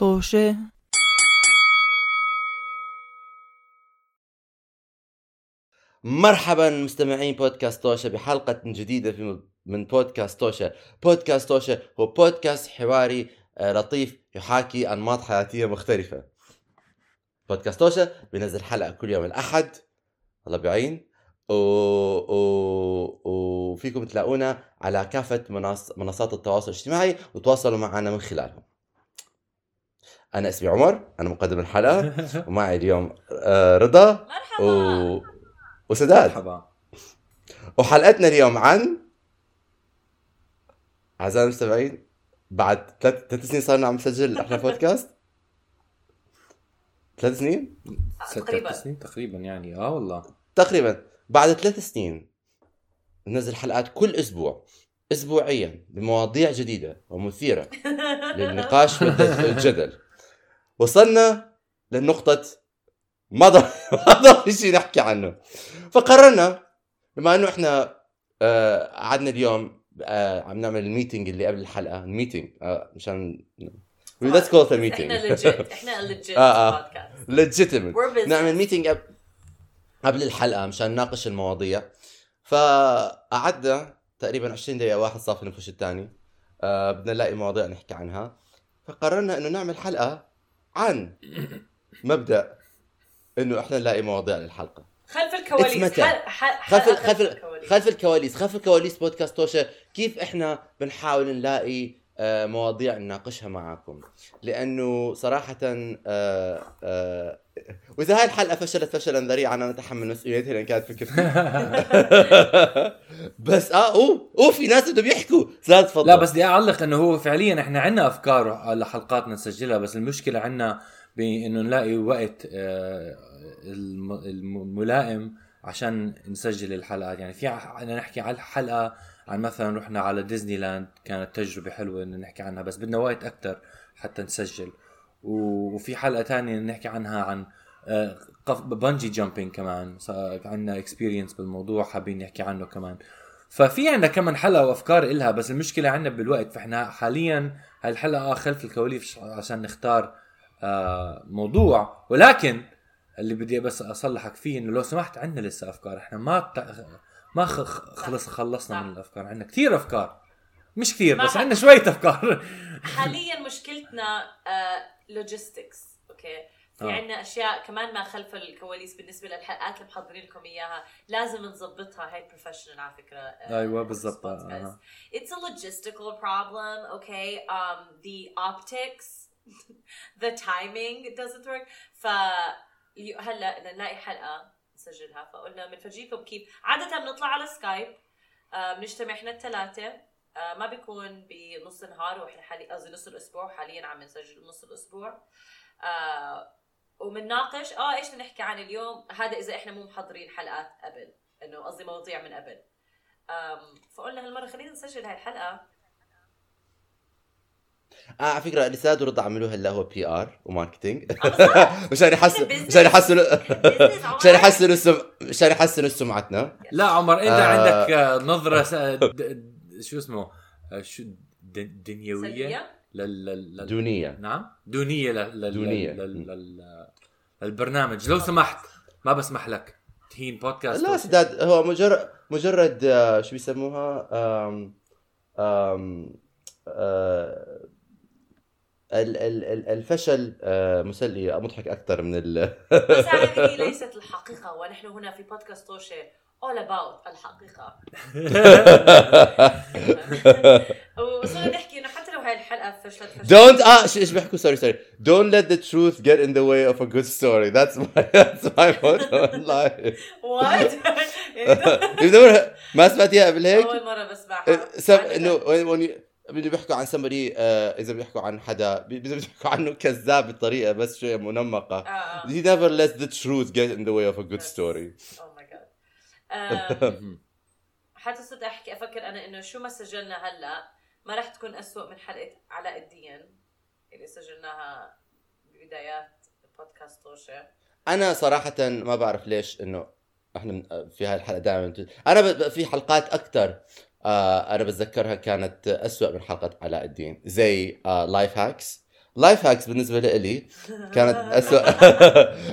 طوشة مرحبا مستمعين بودكاست توشة بحلقة جديدة من بودكاست توشة. بودكاست توشة هو بودكاست حواري آه، لطيف يحاكي أنماط حياتية مختلفة. بودكاست توشة بينزل حلقة كل يوم الأحد. الله بعين. و... و... وفيكم تلاقونا على كافة منص... منصات التواصل الاجتماعي وتواصلوا معنا من خلالهم. أنا أسمي عمر أنا مقدم الحلقة ومعي اليوم آه، رضا مرحبا. و... وسداد. مرحبا. وحلقتنا اليوم عن أعزائي المستمعين بعد ثلاث ثلاث سنين صرنا عم نسجل إحنا بودكاست ثلاث سنين؟ تقريبا. سنين تقريبا يعني. آه والله. تقريبا. بعد ثلاث سنين ننزل حلقات كل أسبوع اسبوعيا بمواضيع جديدة ومثيرة للنقاش والجدل. وصلنا لنقطة ما ضل ما ضل شيء نحكي عنه. فقررنا بما إنه إحنا آه، قعدنا اليوم آه، عم نعمل ال meeting اللي قبل الحلقة. ال meeting آه، مشان call it a meeting. إحنا legit إحنا legit آه، آه. business. نعمل meeting قبل قبل الحلقة مشان نناقش المواضيع. فقعدنا تقريبا 20 دقيقة واحد صافي نفش الثاني آه بدنا نلاقي مواضيع نحكي عنها. فقررنا إنه نعمل حلقة عن مبدأ إنه إحنا نلاقي مواضيع للحلقة. خلف الكواليس. خلف خلف الكواليس. خلف الكواليس. خلف الكواليس بودكاست توشة. كيف إحنا بنحاول نلاقي مواضيع نناقشها معاكم. لأنه صراحة آه، آه، وإذا هاي الحلقة فشلت فشلا ذريعا أنا أتحمل مسؤوليتها لأن كانت فكرتي بس آه أوه أوه في ناس بدهم يحكوا. زاد تفضل. لا بس بدي أعلق إنه هو فعليا إحنا عندنا أفكار لحلقاتنا نسجلها بس المشكلة عندنا بإنه نلاقي وقت آه، الم- الم- الملائم عشان نسجل الحلقات. يعني في نحكي على الحلقة عن مثلا رحنا على ديزني لاند كانت تجربة حلوة إنه نحكي عنها بس بدنا وقت أكثر حتى نسجل. وفي حلقة تانية نحكي عنها عن آه، bungee jumping كمان. عندنا experience بالموضوع حابين نحكي عنه كمان. ففي عندنا كمان حلقة وأفكار إلها بس المشكلة عندنا بالوقت فإحنا حاليا هاي الحلقة خلف الكواليس عشان نختار آه موضوع. ولكن اللي بدي بس أصلحك فيه إنه لو سمحت عندنا لسه أفكار. إحنا ما. ما خلص خلصنا. من الأفكار عندنا كثير أفكار مش كثير بس عندنا شوية أفكار حاليا مشكلتنا logistics okay في آه. عندنا أشياء كمان ما خلف الكواليس بالنسبة للحلقات اللي محضرين لكم إياها لازم نظبطها هاي professional على فكرة آه، أيوه بالضبط. آه. A logistical problem, okay? Um, the optics, the timing doesn't work. ف هلا بدنا نلاقي حلقة نسجلها. فقلنا بنفرجيكم كيف. عادة بنطلع على Skype آه، بنجتمع إحنا الثلاثه آه، ما بيكون بنص النهار وإحنا حاليا قصدي نص الأسبوع حاليا عم نسجل نص الأسبوع. آه وبنناقش آه إيش نحكي عن اليوم؟ هذا إذا إحنا مو محضرين حلقات قبل إنه قصدي مواضيع من قبل. فقلنا هالمرة خلينا نسجل هاي الحلقة. آه على فكرة رسالة ورضا عملوها هلا هو PR و marketing آه،. مشان يحسن business. مشان يحسنوا عمر. مشان يحسنوا السم مشان يحسنوا سمعتنا لا عمر أنت آه. عندك آه، نظرة س... د... د- شو اسمه آه، شو د... دنيوية؟ لل... لل... دونية نعم دونية لل... لل... دونية. لل... لو سمحت ما بسمح لك تهين بودكاست لا سداد هو مجرد مجرد آه، شو بيسموها آه، ال- ال- ال- الفشل آه، مسلي مضحك أكثر من ال بس هذه ليست الحقيقة ونحن هنا في بودكاست توشي all about الحقيقة. وصرنا نحكي إنه حتى لو هاي الحلقة فشلت فشلت. Don't آه إيش بيحكوا؟ sorry sorry Don't let the truth get in the way of a good story. That's my that's my motto in life. what ما سمعت اياها قبل هيك؟ اول مرة بسمعها. سم... إنه وين وين بدهم يحكوا عن somebody آه، إذا بيحكوا عن حدا بي- بدهم يحكوا عنه كذاب بطريقة بس شوية منمقة. آه، آه. He never lets the truth get in the way of a good story. Oh my god. حتى صرت أحكي أفكر أنا إنه شو ما سجلنا هلأ ما راح تكون أسوأ من حلقة علاء الدين اللي سجلناها ببدايات بودكاست توشه أنا صراحة ما بعرف ليش إنه إحنا في هاي الحلقة دائما أنا ب... في حلقات أكثر آه أنا بتذكرها كانت أسوأ من حلقة علاء الدين. زي life hacks life hacks بالنسبة لي كانت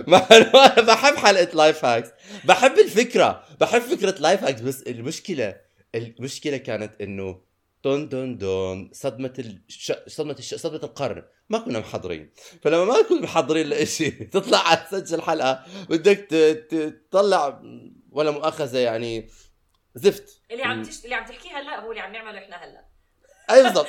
مع إنه أنا بحب حلقة life hacks بحب الفكرة. بحب فكرة life hacks بس المشكلة المشكلة كانت إنه دون دون دون صدمة الش... صدمة الش... صدمة القرن. ما كنا محضرين. فلما ما نكون محضرين لإشي تطلع على تسجل حلقة بدك تطلع ولا مؤاخذة يعني زفت. اللي عم تش... اللي عم تحكيه هلا هو اللي عم نعمله إحنا هلا. أي بالضبط.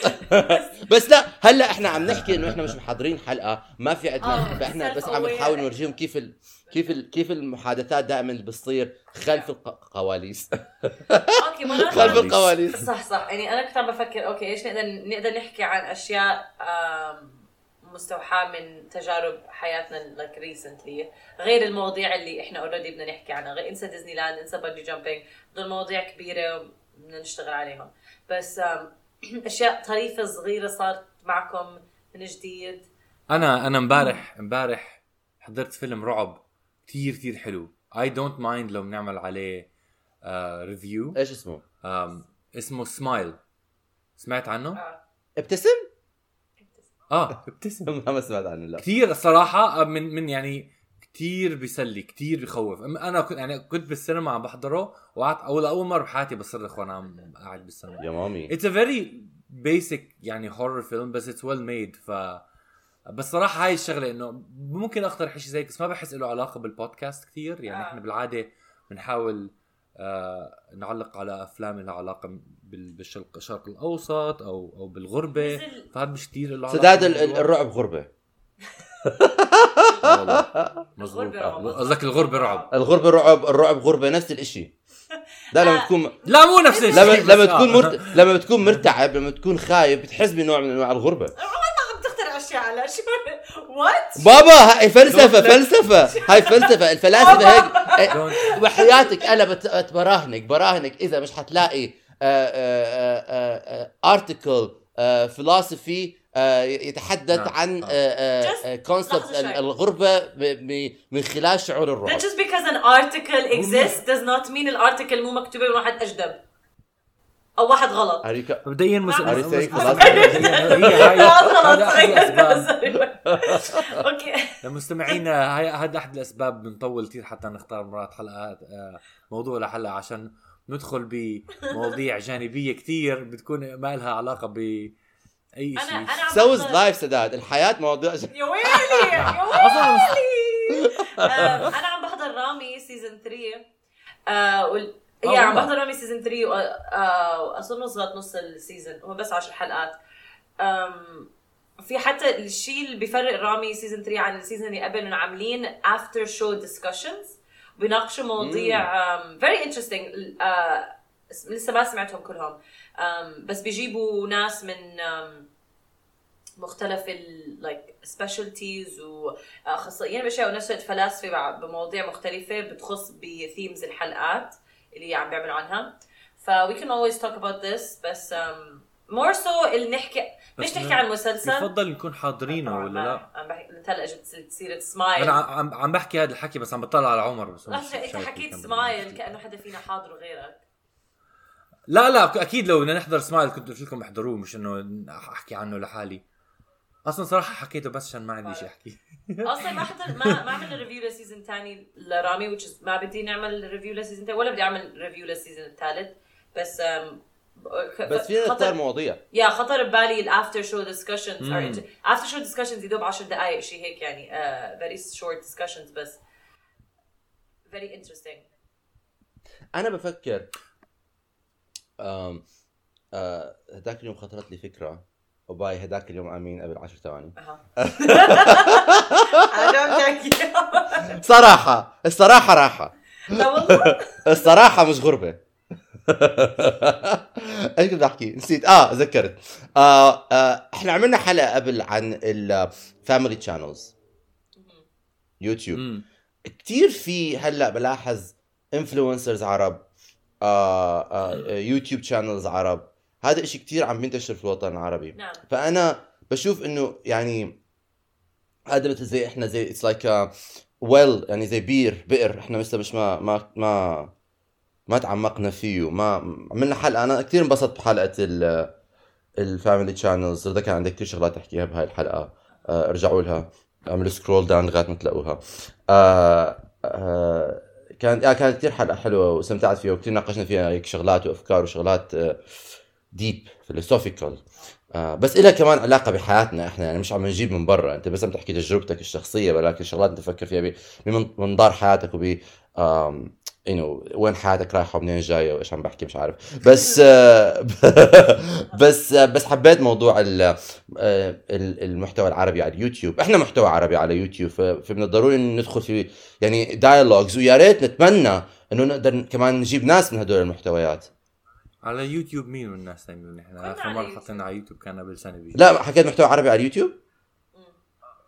بس. لا هلا إحنا عم نحكي إنه إحنا مش محضرين حلقة ما في آه، عندنا فاحنا بس عم. نحاول نورجيهم كيف ال... كيف ال... كيف المحادثات دائما بتصير خلف الكواليس okay ما خلف الكواليس. صح صح. يعني أنا كنت عم بفكر okay إيش نقدر نقدر نحكي عن أشياء آم، مستوحاة من تجارب حياتنا like recently غير المواضيع اللي إحنا already بدنا نحكي عنها غير إنسى ديزني لاند إنسى bungee jumping دول مواضيع كبيرة بدنا نشتغل عليهم بس أشياء طريفة صغيرة صارت معكم من جديد أنا أنا امبارح امبارح حضرت فيلم رعب كثير كثير حلو I don't mind لو بنعمل عليه آه review إيش اسمه؟ اسمه سمايل سمعت عنه؟ آه. ابتسم؟ آه. ابتسم. ما سمعت عنه لا. كثير الصراحه من من يعني كثير بيسلي كثير بخوف أنا كنت يعني كنت بالسينما عم بحضره وقعدت أول أول مرة بحياتي بصرخ وأنا عم قاعد بالسينما. يا مامي. it's a very basic يعني horror فيلم بس it's well made ف بس صراحة هاي الشغلة إنه ممكن أقترح شيء زي هيك بس ما بحس له علاقة بالبودكاست كثير يعني آه. إحنا بالعادة بنحاول آه نعلق على أفلام لها علاقة بال- بالشرق الشرق الأوسط أو أو بالغربة فهذا مش كثير له سداد. الرعب غربة آه رعب. قصدك الغربة رعب الغربة رعب الرعب غربة نفس الإشي لا لما آه. تكون لا مو نفس الشيء لما آه. تكون مرت... لما بتكون مرتعب لما تكون خايف بتحس بنوع من أنواع الغربة اشياء على شو؟ وات بابا هاي فلسفة فلسفة. هاي فلسفة الفلاسفة هيك. إيه، وحياتك أنا بت- براهنك براهنك. إذا مش حتلاقي ارتكل فلسفي يتحدث. عن Just كونسبت. الغربة ب- ب- من خلال شعور That الرعب just because an article exists does not mean الارتكل مو مكتوبه من واحد أجدب. أو واحد غلط. أريكا. مبدئيا أوكي. لمستمعينا هاي هذا أحد الأسباب بنطول كثير حتى نختار مرات حلقات آه، موضوع لحلقة عشان ندخل بمواضيع جانبية كثير بتكون ما لها علاقة باي أنا شيء. سوز لايف سداد الحياة مواضيع يا ويلي يا ويلي. آه، أنا عم بحضر رامي سيزون 3 آه وال... آه، يا عم. بحضر رامي season 3 و- آه، واظن وصلت نص ال season هو بس 10 حلقات. في حتى الشيء اللي بيفرق رامي season 3 عن ال season اللي قبل إنه عاملين after show discussions بيناقشوا مواضيع very interesting لسه ما سمعتهم كلهم. um, بس بيجيبوا ناس من um, مختلف ال like specialties واخصائيين باشياء ونفس الوقت فلاسفة بمواضيع مختلفة بتخص ب themes الحلقات. اللي عم بيعملوا عنها. ف we can always talk about this بس um, more so اللي نحكي مش نحكي عن مسلسل يفضل نكون حاضرينه ولا لا؟ عم بحكي هلا جبت سيره سمايل أنا عم عم بحكي هذا الحكي بس عم بطلع على عمر بس لحظه إنت حكيت سمايل. كأنه حدا فينا حاضر غيرك. لا لا أكيد لو بدنا نحضر سمايل كنت قلت لكم احضروه مش إنه أحكي عنه لحالي. أصلا صراحة حكيته بس عشان ما عندي شيء أحكي. أصلا ما حضر ما ما عملنا review ل season ثاني لرامي which is ما بدي نعمل review ل season ثاني ولا بدي أعمل review لل season الثالث. بس um, بس فينا خطر- نختار مواضيع. يا خطر ببالي ال after show discussions. after show discussions يدوب 10 دقائق شيء هيك يعني. very short discussions بس very interesting أنا بفكر آم، آه، هداك اليوم خطرت لي فكرة. و by هداك اليوم أمين قبل 10 ثواني. صراحة الصراحة راحة. لا والله. الصراحة مش غربة. إيش كنت بحكي نسيت. آه ذكرت آه آه إحنا عملنا حلقة قبل عن ال family channels يوتيوب. مم. كتير في هلأ بلاحظ influencers عرب آه آه يوتيوب channels عرب. هذا إشي كتير عم بينتشر في الوطن العربي. نعم. فأنا بشوف إنه يعني هذا مثل زي إحنا زي it's like well يعني زي بير بئر. إحنا لسه مش ما ما ما ما تعمقنا فيه. ما عملنا حلقة. أنا كثير انبسطت بحلقة ال ال family channels رضا كان عندك كثير شغلات تحكيها بهاي الحلقة. آه ارجعوا لها. اعملوا scroll down لغاية ما تلاقوها. آه آه كانت آه كانت كثير حلقة حلوة واستمتعت فيها وكثير ناقشنا فيها هيك شغلات وأفكار وشغلات آه deep philosophical آه بس إلها كمان علاقة بحياتنا إحنا يعني مش عم نجيب من برا. أنت بس عم تحكي تجربتك الشخصية ولكن شغلات أنت تفكر فيها بمنظار حياتك وب انه وين حياتك رايحة ومنين جاية وإيش عم بحكي مش عارف. بس آه، بس آه، بس حبيت موضوع آه، المحتوى العربي على اليوتيوب. إحنا محتوى عربي على يوتيوب فمن الضروري ندخل في يعني dialogues ويا ريت نتمنى إنه نقدر كمان نجيب ناس من هدول المحتويات. على يوتيوب مين من الناس نعمل نحن أخر مرة حطينا على يوتيوب كان قبل سنة بي. لا حكيت محتوى عربي على اليوتيوب؟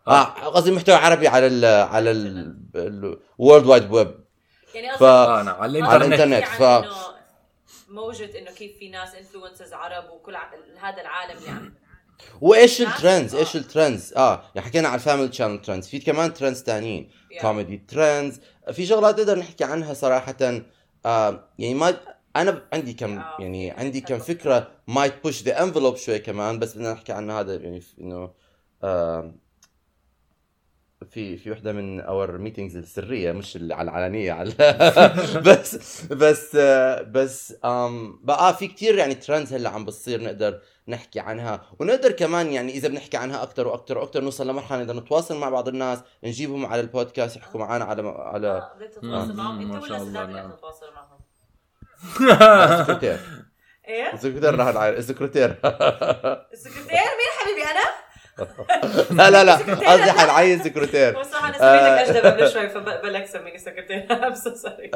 آه. قصدي محتوى عربي على ال على ال world wide web يعني ف... آه نعم على الإنترنت. على ف موجة إنه كيف في ناس influencers عرب وكل ع... هذا العالم اللي عم وايش ال trends إيش ال trends آه يعني حكينا على ال family channel trends في كمان trends ثانيين comedy trends في شغلات نقدر نحكي عنها صراحة. آه يعني ما أنا عندي كم آه. يعني عندي كم فكرة might push the envelope شوي كمان بس بدنا نحكي عنها هذا يعني إنه آه في في وحدة من our meetings السرية مش على العلنية على بس بس بس آم بقى في كتير يعني trends هلأ عم بتصير نقدر نحكي عنها. ونقدر كمان يعني إذا بنحكي عنها أكثر وأكثر وأكثر نوصل لمرحلة نقدر نتواصل مع بعض الناس نجيبهم على البودكاست يحكوا معنا على على آه، تتواصل معهم انت ولا معهم. السكرتير. إيه؟ السكرتير راح السكرتير. السكرتير؟ مين حبيبي أنا؟ لا لا لا. قصدي حنعين سكرتير بس أنا سميتك اجدب قبل شوي قبلك سميني سكرتير I'm so sorry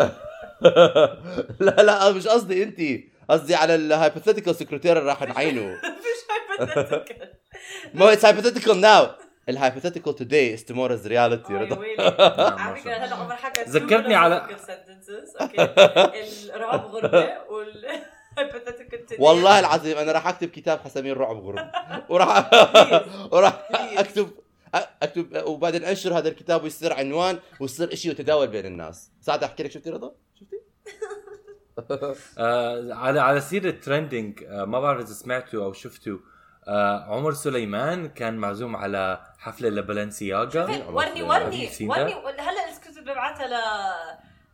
لا لا مش قصدي انت. قصدي على ال hypothetical سكرتير اللي راح نعينه مش hypothetical ما it's hypothetical now ال hypothetical today is tomorrow's reality رضا. على فكرة هلا عمر حكى ذكرتني على الرعب غربة وال والله العظيم أنا راح أكتب كتاب حسمين رعب غرب وراح وراح اكتب اكتب وبعدين أنشر هذا الكتاب ويصير عنوان ويصير شيء يتداول بين الناس. ساعتها أحكي لك شفتي رضا؟ شفتي؟ آه على على سيرة ترندنج آه ما بعرف إذا سمعتوا أو شفتوا آه عمر سليمان كان معزوم على حفلة لبالنسياغا ورني ورني ورني هلا كنت ببعثها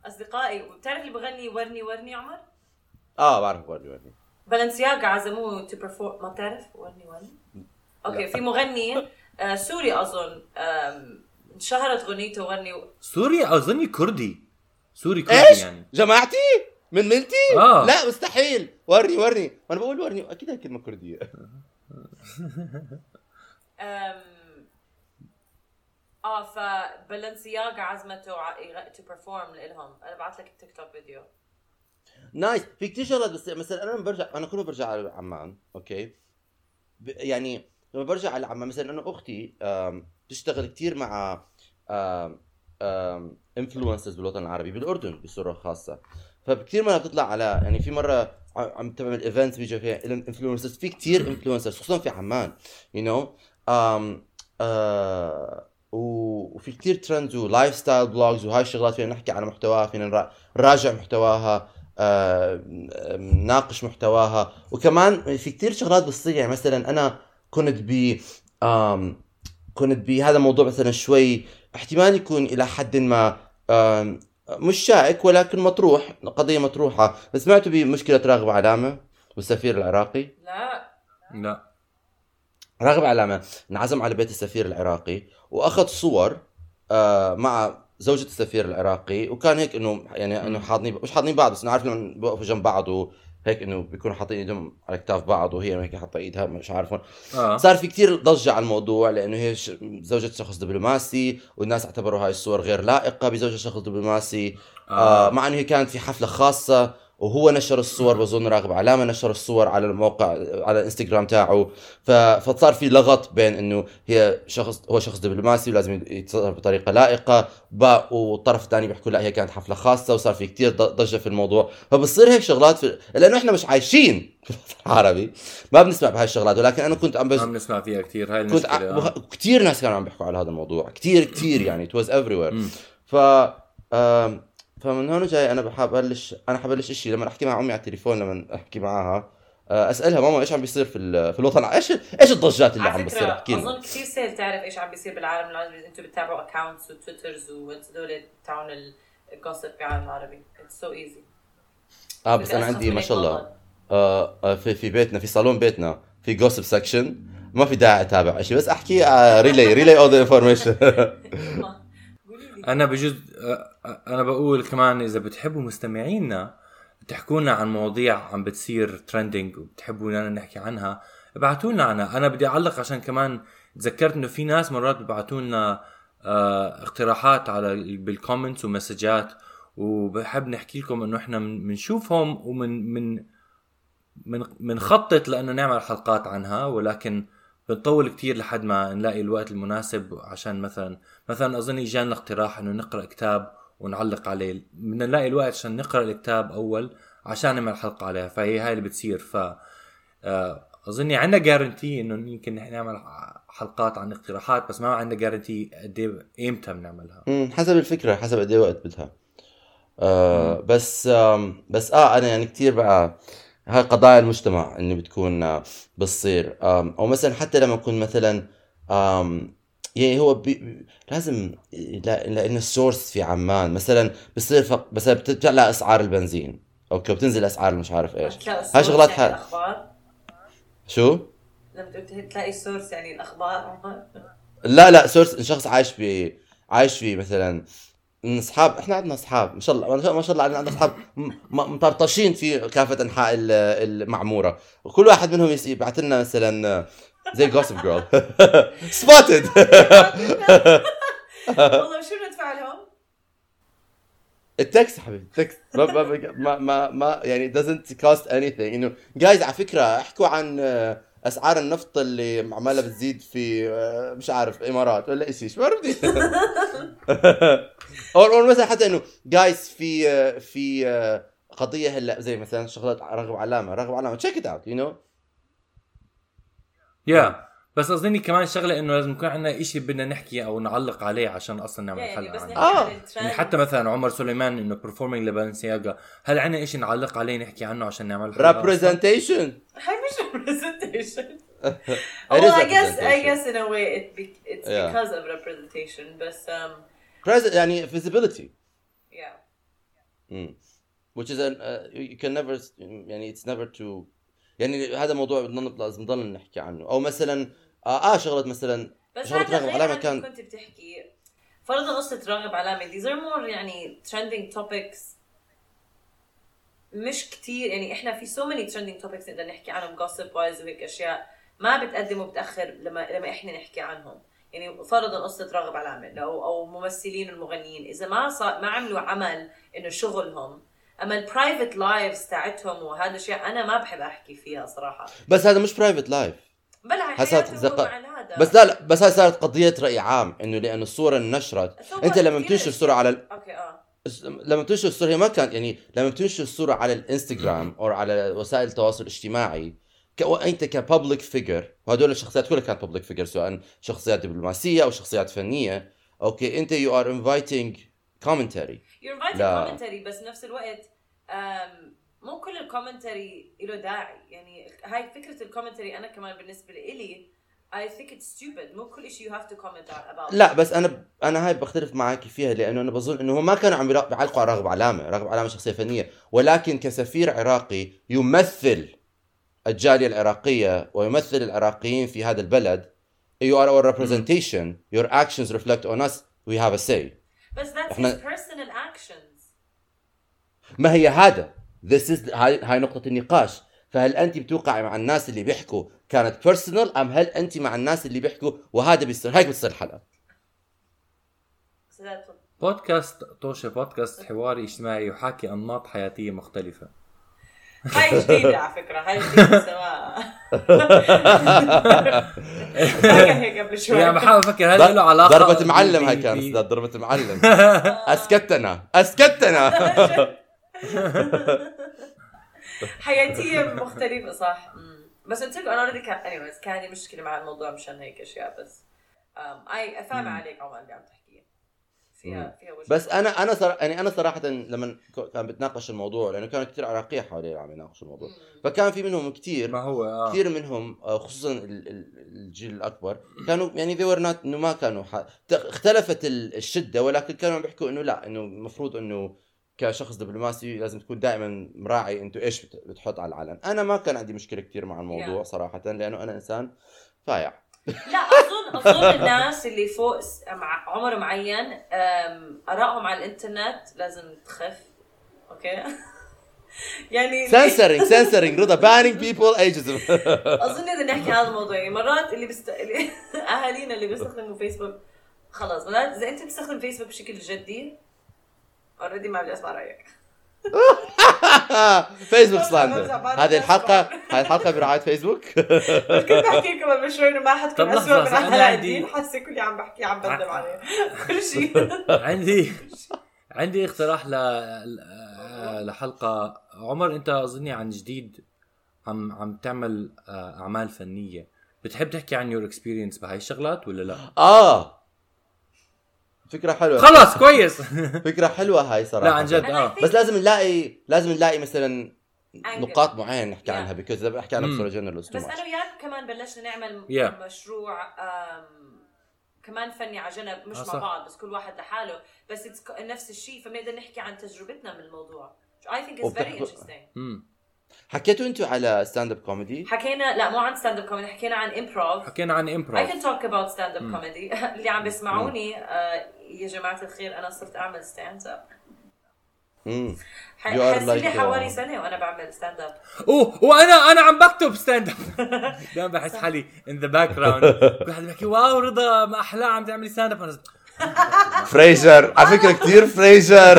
لاصدقائي بتعرف اللي بغني ورني ورني عمر؟ آه بعرف ورني ورني. بلنسياغا عزموه to perform ما بتعرف؟ ورني ورني؟ okay في مغني آه سوري أظن. انشهرت غنيته ورني. سوري أظني كردي. سوري كردي إيش؟ يعني. جماعتي من ملتي؟ آه. لا مستحيل. ورني ورني. وأنا بقول ورني. أكيد هي كلمة كردية. آه فبلنسياغا عزمته to perform لهم. أنا بعت لك التيك توك video nice في كثير شغلات بس مثلا أنا لما برجع أنا كله برجع على عمان okay؟ يعني لما برجع على عمان مثلا أنا أختي بتشتغل كثير مع influencers بالوطن العربي بالأردن بصورة خاصة. فكثير مرات بتطلع على يعني في مرة عم تعمل events بيجوا فيها influencers في كثير influencers خصوصا في عمان you know وفي كثير trends و lifestyle vlogs وهاي الشغلات فينا نحكي على محتواها فينا نراجع محتواها آه، ناقش محتواها. وكمان في كثير شغلات بتصير يعني مثلا أنا كنت ب كنت بهذا الموضوع مثلا شوي احتمال يكون إلى حد ما مش شائك ولكن مطروح قضية مطروحة. سمعتوا بمشكلة راغب علامة؟ والسفير العراقي؟ لا. لا. راغب علامة. انعزم على بيت السفير العراقي وأخذ صور آه، مع زوجة السفير العراقي وكان هيك إنه يعني إنه حاضنين مش حاضنين بعض بس عارف لما بيوقفوا جنب بعض وهيك إنه بيكونوا حاطين إيدهم على كتاف بعض وهي هيك حاطة إيدها مش عارف آه. صار في كتير ضجة على الموضوع لأنه هي زوجة شخص دبلوماسي والناس اعتبروا هاي الصور غير لائقة بزوجة شخص دبلوماسي آه. آه مع إنه هي كانت في حفلة خاصة وهو نشر الصور بظن راغب علامة نشر الصور على الموقع على الإنستغرام تاعه. فصار في لغط بين إنه هي شخص هو شخص دبلوماسي ولازم يتصرف بطريقة لائقة. والطرف الثاني بيحكوا لا هي كانت حفلة خاصة وصار في كتير ضجة في الموضوع. فبصير هيك شغلات في... لأنه إحنا مش عايشين عربي ما بنسمع بهاي الشغلات. ولكن أنا كنت عم بس ما بنسمع فيها كثير هاي المشكلة. كنت ع... كثير ناس كانوا عم بيحكوا على هذا الموضوع. كثير كثير يعني. ات واز ف فمن هون جاي أنا بحب ابلش أنا حبلش شيء لما أحكي مع أمي على التليفون لما أحكي معها آه، أسألها ماما إيش عم بيصير في في الوطن؟ إيش إيش الضجات اللي عم بتصير؟ احكي أظن كثير سهل تعرف إيش عم بيصير بالعالم العربي أنتم بتتابعوا accounts وتويترز وهدول تاعون ال gossip بالعالم العربي. it's so easy آه بس أنا عندي ما شاء الله. آه آه، في في بيتنا في صالون بيتنا في gossip section ما في داعي أتابع شيء بس أحكي really really all the information أنا بجوز أنا بقول كمان إذا بتحبوا مستمعينا تحكوا لنا عن مواضيع عم بتصير trending وبتحبوا لنا نحكي عنها ابعتوا لنا عنها. أنا بدي أعلق عشان كمان تذكرت إنه في ناس مرات بيبعتوا لنا آه، اقتراحات على ال- بال comments ومسجات وبحب نحكي لكم إنه إحنا بنشوفهم ومن من من بنخطط لأنه نعمل حلقات عنها ولكن بنطول كتير لحد ما نلاقي الوقت المناسب عشان مثلا مثلا أظن اجانا اقتراح إنه نقرأ كتاب ونعلق عليه. بدنا نلاقي الوقت عشان نقرأ الكتاب أول عشان نعمل حلقة عليها. فهي هاي اللي بتصير. ف آه، اظني عندنا جارنتي إنه يمكن نحن نعمل حلقات عن اقتراحات بس ما عندنا جارنتي قد إمتى بنعملها. حسب الفكرة حسب قد إيه وقت بدها. آه بس آم بس آه أنا يعني كثير بقى هاي قضايا المجتمع اللي بتكون آه، بتصير. أو مثلا حتى لما يكون مثلا يعني هو بي لازم لا- لأن ال source في عمان. مثلا بصير فق... بس بتطلع أسعار البنزين. okay بتنزل أسعار مش عارف إيش. هاي شغلات يعني حال الأخبار. شو؟ لما تلاقي source يعني الأخبار. لا لا source شخص عايش في عايش في مثلا من أصحاب إحنا عندنا أصحاب ما شاء الله ما شاء- الله عندنا أصحاب مطرطشين في كافة أنحاء ال- المعمورة. وكل واحد منهم يبعث لنا مثلا زي Gossip Girl spotted والله شو ندفع لهم؟ ال text حبيبي ال text. ما ما ما ما, ما يعني doesn't cost anything. إنه جايز على فكرة احكوا عن آه، أسعار النفط اللي عمالها بتزيد في آه، مش عارف إمارات ولا إيش شيء ما عرفتي أو مثلا حتى إنه جايز في آه، في آه، قضية هلأ زي مثلا شغله راغب علامة راغب علامة check it out you know yeah بس قصدني كمان شغلة إنه لازم يكون عندنا شيء بدنا نحكي أو نعلق عليه عشان أصلا نعمل يعني حلقة بس عنه نحكي آه. عن الترند. يعني حتى مثلا عمر سليمان إنه performing لبالنسياغا هل عندنا شيء نعلق عليه نحكي عنه عشان نعمل حلقة representation هاي مش representation. It well, is I guess I representation. guess in a way it be, it's Yeah. because of representation, but um, Pres- يعني visibility yeah. Mm. which is an uh, you can never يعني it's never too يعني هذا موضوع بدنا لازم نضل نحكي عنه أو مثلا آه, آه شغله مثلا بس شغلة هذا رغب عن كان- كنت بتحكي. فرضا قصة راغب علامة these are more يعني trending topics. مش كتير. يعني إحنا في so many trending topics نقدر نحكي عنهم. Gossip wise وهيك أشياء. ما بتقدم وبتأخر لما لما إحنا نحكي عنهم. يعني فرضا قصة راغب علامة أو أو ممثلين المغنيين. إذا ما صار ما عملوا عمل إنه شغلهم أما ال private lives تاعتهم وهذا الشيء أنا ما بحب أحكي فيها صراحة. بس هذا مش private life هو مع هذا بس لا لا بس هاي صارت قضية رأي عام إنه لأنه الصورة اننشرت So أنت? لما بتنشر الصورة على ال- okay آه لما بتنشر الصورة هي ما كانت يعني لما بتنشر الصورة على الإنستغرام أو على وسائل التواصل الاجتماعي ك... انت ك public figure وهدول الشخصيات كلها كانت public figure سواء شخصيات دبلوماسية أو شخصيات فنية okay أنت you are inviting commentary inviting لا. كومنتري بس بنفس الوقت أم، مو كل ال commentary له داعي. يعني هاي فكرة ال commentary أنا كمان بالنسبة لي I think it's stupid. مو كل شيء you have to comment about لا بس أنا أنا هاي بختلف معك فيها لأنه أنا بظن إنه ما كانوا عم بيعلقوا على راغب علامة، راغب علامة شخصية فنية، ولكن كسفير عراقي يمثل الجالية العراقية ويمثل العراقيين في هذا البلد. You are our representation. Your actions reflect on us. We have a say. بس that's إحنا- his personal actions. ما هي هذا. This is هاي هاي نقطة النقاش. فهل انت بتوقعي مع الناس اللي بيحكوا كانت بيرسونال أم هل انت مع الناس اللي بيحكوا وهذا بيصير؟ هيك بتصير what- بودكاست طوشة بودكاست حواري اجتماعي يحاكي أنماط حياتية مختلفة. هاي جديدة على فكرة هاي جديدة سواء. هيك قبل شوي. يعني بحاول أفكر هل له علاقة ضربة معلم هاي كانت ضربة معلم أسكتنا أسكتنا. حياتيه مختلفة صح. بس قلت لكم أنا already كان anyways كان عندي مشكلة مع الموضوع مشان هيك أشياء بس اي فاهمة عليك عمر اللي عم تحكيه. فيها فيها وجه بس أنا أنا صرا... يعني أنا صراحة لما كان بتناقش الموضوع لأنه كانوا كثير عراقية حوالي عم يناقشوا الموضوع. فكان في منهم كثير ما هو آه. كثير منهم آه، خصوصا ال- ال- الجيل الأكبر كانوا يعني were not إنه ما كانوا ح... اختلفت ال- الشدة ولكن كانوا عم بيحكوا إنه لا إنه المفروض إنه كشخص دبلوماسي لازم تكون دائما مراعي انت إيش بت- بتحط على العلن. أنا ما كان عندي مشكلة كثير مع الموضوع Yeah. صراحة لأنه أنا إنسان فايع. لا اظن أظن الناس اللي فوق عمر معين آرائهم على الإنترنت لازم تخف. أوكي؟ يعني سنسرنج سنسرنج رضا بانينج بيبل ايجزم أظن إذا نحكي هذا الموضوع يعني مرات اللي بست... أهالينا اللي بيستخدموا فيسبوك خلاص مرات إذا أنت بتستخدم فيسبوك بشكل جدي اوريدي ما بدي اسمع رأيك. فيسبوك سلاندر هذه الحلقة هذه الحلقة برعاية فيسبوك كنت بحكي لكم قبل شوي إنه ما لحظة، اسوء من علاء الدين. حاسة كل عم بحكي عم بندم عليه. كل شيء. عندي عندي اقتراح ل... ل- لحلقة. عمر أنت اظني عن جديد عم عم تعمل آه، أعمال فنية. بتحب تحكي عن your experience بهاي الشغلات ولا لا؟ آه. فكرة حلوة. خلص كويس. فكرة حلوة هاي صراحة. لا عن جد آه. بس لازم نلاقي لازم نلاقي مثلا. نقاط معينة نحكي Yeah. عنها because إذا بحكي عنها. بصوره جنرال بس أنا وياك كمان بلشنا نعمل Yeah. مشروع كمان فني على جنب مش آه، مع. بعض بس كل واحد لحاله. بس نفس الشيء فبنقدر نحكي عن تجربتنا من الموضوع I think it's very وبتحكوا- interesting. امم حكيتوا أنتوا على stand up comedy حكينا لا مو عن stand up comedy حكينا عن improv حكينا عن I improv can talk about stand up مم. comedy. اللي عم بيسمعوني آه، يا جماعة الخير أنا صرت أعمل stand up امم حصل لي حوالي uh, سنة وأنا بعمل stand up أوه وأنا أنا عم بكتب stand up دائما بحس حالي in the background كل حد بيحكي wow رضا ما أحلى عم تعملي stand up أنا Frasier على فكرة كثير Frasier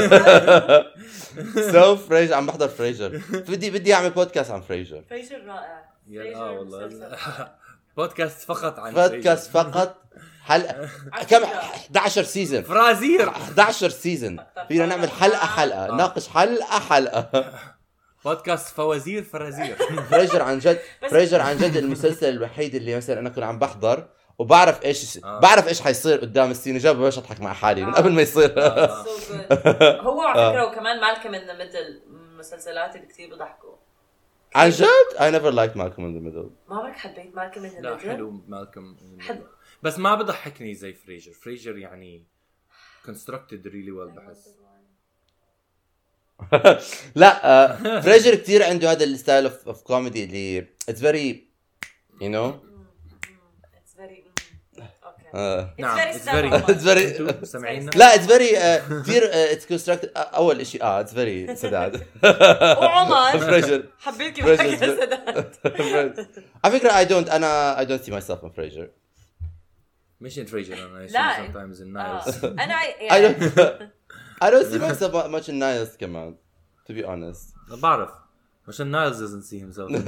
so Frasier عم بحضر Frasier بدي بدي أعمل بودكاست عن Frasier Frasier رائع. آه والله. بودكاست فقط عن بودكاست فقط. حلقة. كم؟ 11 سيزون فرازير 11 سيزون فينا نعمل حلقة حلقة. آه. ناقش حلقة حلقة. بودكاست فوازير فرازير. فريجر عن جد فريجر عن جد المسلسل الوحيد اللي مثلا أنا كنت عم بحضر وبعرف إيش آه. بعرف إيش حيصير قدام السين جاب باش أضحك مع حالي من آه. قبل ما يصير. آه. هو على فكرة وكمان مالكم ان ذا ميدل المسلسلات اللي كثير بضحكوا. عن جد؟ I never liked Malcolm in the Middle. ما عمرك حبيت Malcolm in the لا Middle؟ حلو مالكم حد- بس ما بضحكني زي Frasier. Frasier يعني constructed really well بحس. لا آه، Frasier كثير عنده هذا ال style of comedy اللي it's very you know It's very okay آه. نعم very It's very- أنتوا سامعيننا لا it's very كثير it's constructed أول شيء آه it's very سداد. وعمر. Frasier. حبيت كيف حكى سداد. على فكرة I don't أنا I don't see myself in Frasier مش in Frasier أنا لا. sometimes in آه. Niles. أنا I don't I don't see myself much in Niles كمان to be honest. بعرف. عشان Niles doesn't see himself.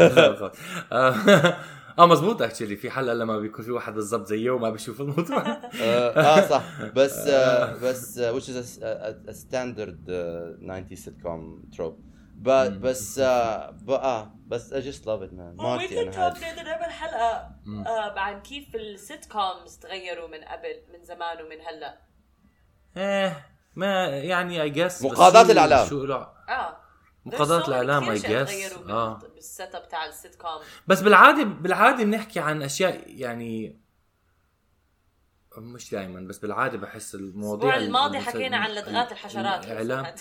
آه آه، مزبوط actually في حلقه لما بيكون في واحد بالضبط زيه وما بيشوف الموضوع. آه آه، صح. بس بس which is a, standard uh, 90s sitcom trope. But بس ب- آه بس I just love it man. ممكن أنا top هاد نقدر نعمل حلقة آه، عن كيف ال sitcoms تغيروا من قبل من زمان ومن هلأ. إيه ما يعني I guess مقاضاة الإعلام. شو له آه. مقاضاة There's so الإعلام، كتير I أشياء guess. تغيروا آه. بال- بال setup تاع السيت كوم بس بالعادة بالعادة بنحكي عن أشياء يعني مش دائما بس بالعادة بحس المواضيع الأسبوع الماضي حكينا عن لدغات الحشرات. الإعلام.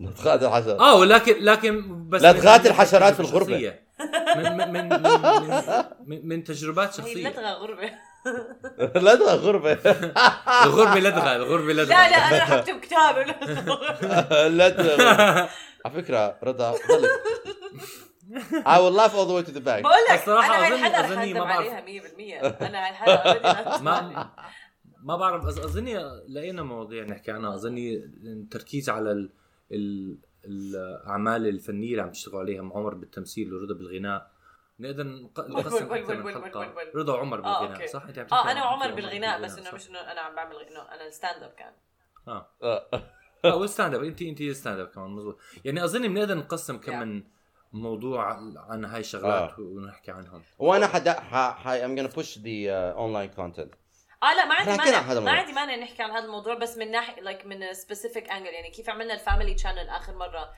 لدغات الحشرات آه ولكن لكن بس لدغات من- الحشرات في الغربة. شخصية. من من من من, من, من تجربات هي شخصية لدغة غربه لدغة غربة الغربه لدغة الغربه لدغة لا لا أنا رح أكتب كتاب لدغة غربة. على فكرة رضا ضلك I will laugh all the way to the bank بقول لك الحلقة رح أظني ما بعرف. عليها 100% أنا هاي الحلقة ما. ما بعرف أظني لقينا مواضيع نحكي عنها أظني التركيز على. الاعمال الفنية اللي عم تشتغلوا عليها مع عمر بالتمثيل ورضا بالغناء. نقدر نق- نقسم أكثر من حلقة. رضا وعمر آه بالغناء okay. صح؟ أنت عم تحكي آه أنا وعمر بالغناء بس انه. مش إنه أنا عم بعمل إنه أنا الستاند اب كان. آه. آه. آه وال stand-up أنت أنت stand-up كمان مزبوط يعني اظني بنقدر نقسم كم. من موضوع عن هاي الشغلات ونحكي عنهم. وأنا حدا ح... ح... I'm gonna push the uh, online content. آه لا ما عندي مانع. ما. عندي مانع نحكي عن هذا الموضوع بس من ناحية like من specific angle يعني كيف عملنا ال family channel آخر مرة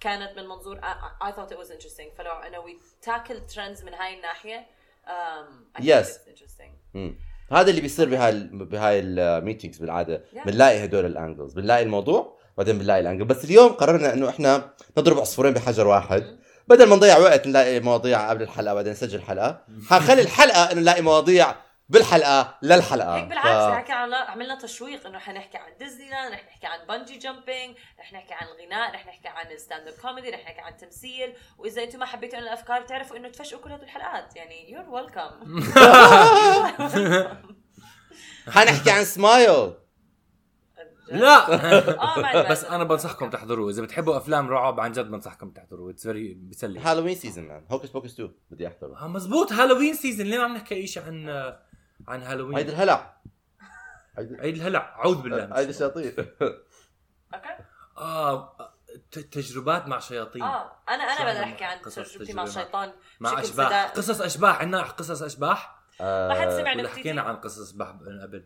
كانت من منظور I, I thought it was interesting. فلو انه we tackle trends من هاي الناحية. Um, I think Yes. it's interesting. مم. هذا اللي بيصير بهاي ال- بهاي ال meetings بالعادة. Yeah. بنلاقي هدول ال angles بنلاقي الموضوع بعدين بنلاقي ال angle بس اليوم قررنا إنه إحنا نضرب عصفورين بحجر واحد. بدل ما نضيع وقت نلاقي مواضيع قبل الحلقة بعدين نسجل حلقة. حنخلي الحلقة إنه نلاقي مواضيع بالحلقة للحلقة. هيك بالعكس حكي عن عملنا تشويق إنه حنحكي عن ديزني لاند رح نحكي عن bungee jumping رح نحكي عن الغناء رح نحكي عن ال stand-up comedy رح نحكي عن تمثيل. وإذا أنتم ما حبيتوا الأفكار تعرفوا إنه تفشقوا كل هدول الحلقات. يعني you're welcome حنحكي عن سمايل لا. آه عندي بس. أنا بنصحكم تحضروه. إذا بتحبوا أفلام رعب عن جد بنصحكم تحضروه. it's very بيسلي Halloween season man Hocus Pocus 2 بدي أحضره. آه مزبوط. Halloween season ليه ما عم نحكي شيء عن عن هالوين. هيدي الهلع. عيد الهلع أعوذ بالله الشيطان. الشياطين. okay. آه ت- تجربات مع شياطين. آه أنا أنا عنا أحكي عن تجربتي مع الشيطان مع أشباح. قصص أشباح عندنا قصص أشباح؟ آه، ما حد سمع ولا نكتتي؟ حكينا عن قصص أشباح من قبل.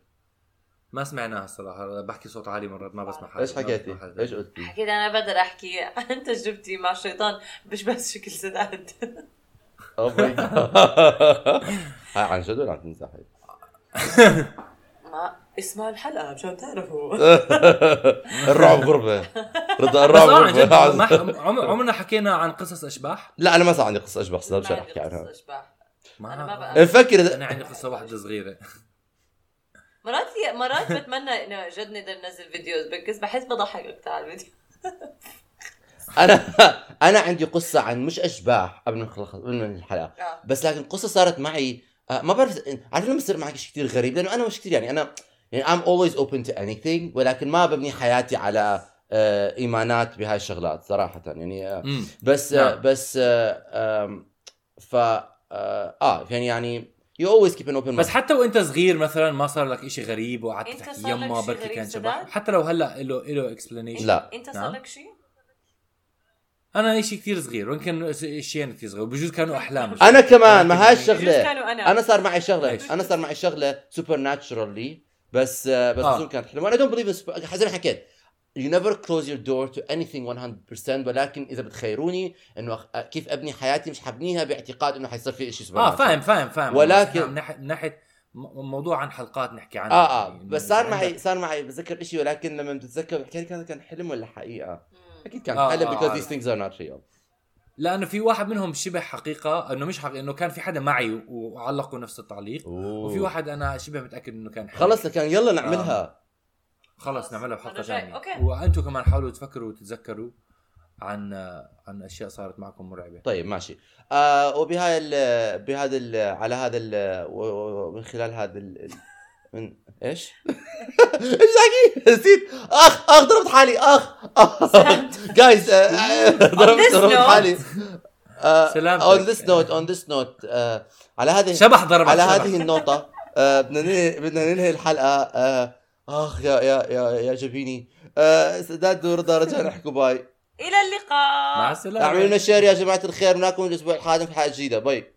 ما سمعناها الصراحة. بحكي صوت عالي مرات ما بسمع حالي إيش ما حكيتي؟ إيش قلتي؟ حكيت أنا بقدر أحكي عن تجربتي مع الشيطان مش بس شكل سداد أوه. ماي جاد هاي عن جد ولا عم تمزحي؟ ما اسمها الحلقة مشان تعرفوا الرعب غربة رضا الرعب آه، عم- عمرنا حكينا عن قصص أشباح. لا أنا ما صار عندي قصة اشبح صار عندي احكي عنها قصة أشباح. ما أنا ما بقى- نفكر أنا عندي قصة واحدة صغيرة. مرات مرات بتمنى إنه جد نقدر ننزل فيديوز بس بحس بضحك أكثر على الفيديو. أنا أنا عندي قصة عن مش أشباح قبل ما نخلص من الحلقة. آه. بس لكن قصة صارت معي ما بعرف عارف لما يصير معك شيء كثير غريب لأنه أنا مش كثير يعني أنا يعني I'm always open to anything ولكن ما ببني حياتي على آه، إيمانات بهاي الشغلات صراحة يعني آه،. بس نعم. بس آه، ف آه آه، يعني يعني you always keep an open بس mind. حتى وإنت صغير مثلا ما صار لك إشي غريب وقعدت تحكي صار لك يما بركي كان؟ شبح حتى لو هلأ له له explanation لا. إنت صار نعم. لك شيء؟ أنا إشي كثير صغير ويمكن شيئين كثير صغير بجوز كانوا أحلام. أنا كمان ما هاي الشغلة. كانوا أنا. أنا صار معي شغلة؟ أنا صار معي شغلة supernaturally بس آه، بس آه. بظن كانت حلوة. أنا don't believe زي ما حكيت. You never close your door to anything 100% ولكن إذا بتخيروني إنه أخ- كيف أبني حياتي مش حبنيها باعتقاد إنه حيصير في شيء سوبر آه فاهم فاهم فاهم. ولكن- من ناحيه من ناحية م- موضوع عن حلقات نحكي عنها آه آه يعني بس إنه صار معي صار معي بتذكر شيء ولكن لما بتتذكر كان حلم ولا حقيقة. أكيد كان آه، حلم آه، because آه. these things are not real لأنه في واحد منهم شبه حقيقة إنه مش حقيقة إنه كان في حدا معي وعلقوا نفس التعليق وفي واحد أنا شبه متأكد إنه كان حلم. خلص لكان يلا نعملها خلص نعملها بحلقة. ثانية okay. وأنتم كمان حاولوا تفكروا وتتذكروا عن عن أشياء صارت معكم مرعبة طيب ماشي آه وبهاي ال بهذا ال على هذا ال ومن خلال هذا ال- من إيش؟ إيش حكي؟ نسيت. أخ أخ ضربت حالي. أخ جايز ضربت this ضربت note. حالي. سلامتك. on this note on this note على هذه شبح ضربك على. هذه النقطة آه، بدنا ننهي بدنا ننهي الحلقة. آه، أخ يا يا يا يا جبيني. آه، سداد ورضا رجعنا نحكوا باي. إلى اللقاء. مع السلامة. أعملوا لنا share يا جماعة الخير. ونراكم الأسبوع القادم في حلقة جديدة. bye.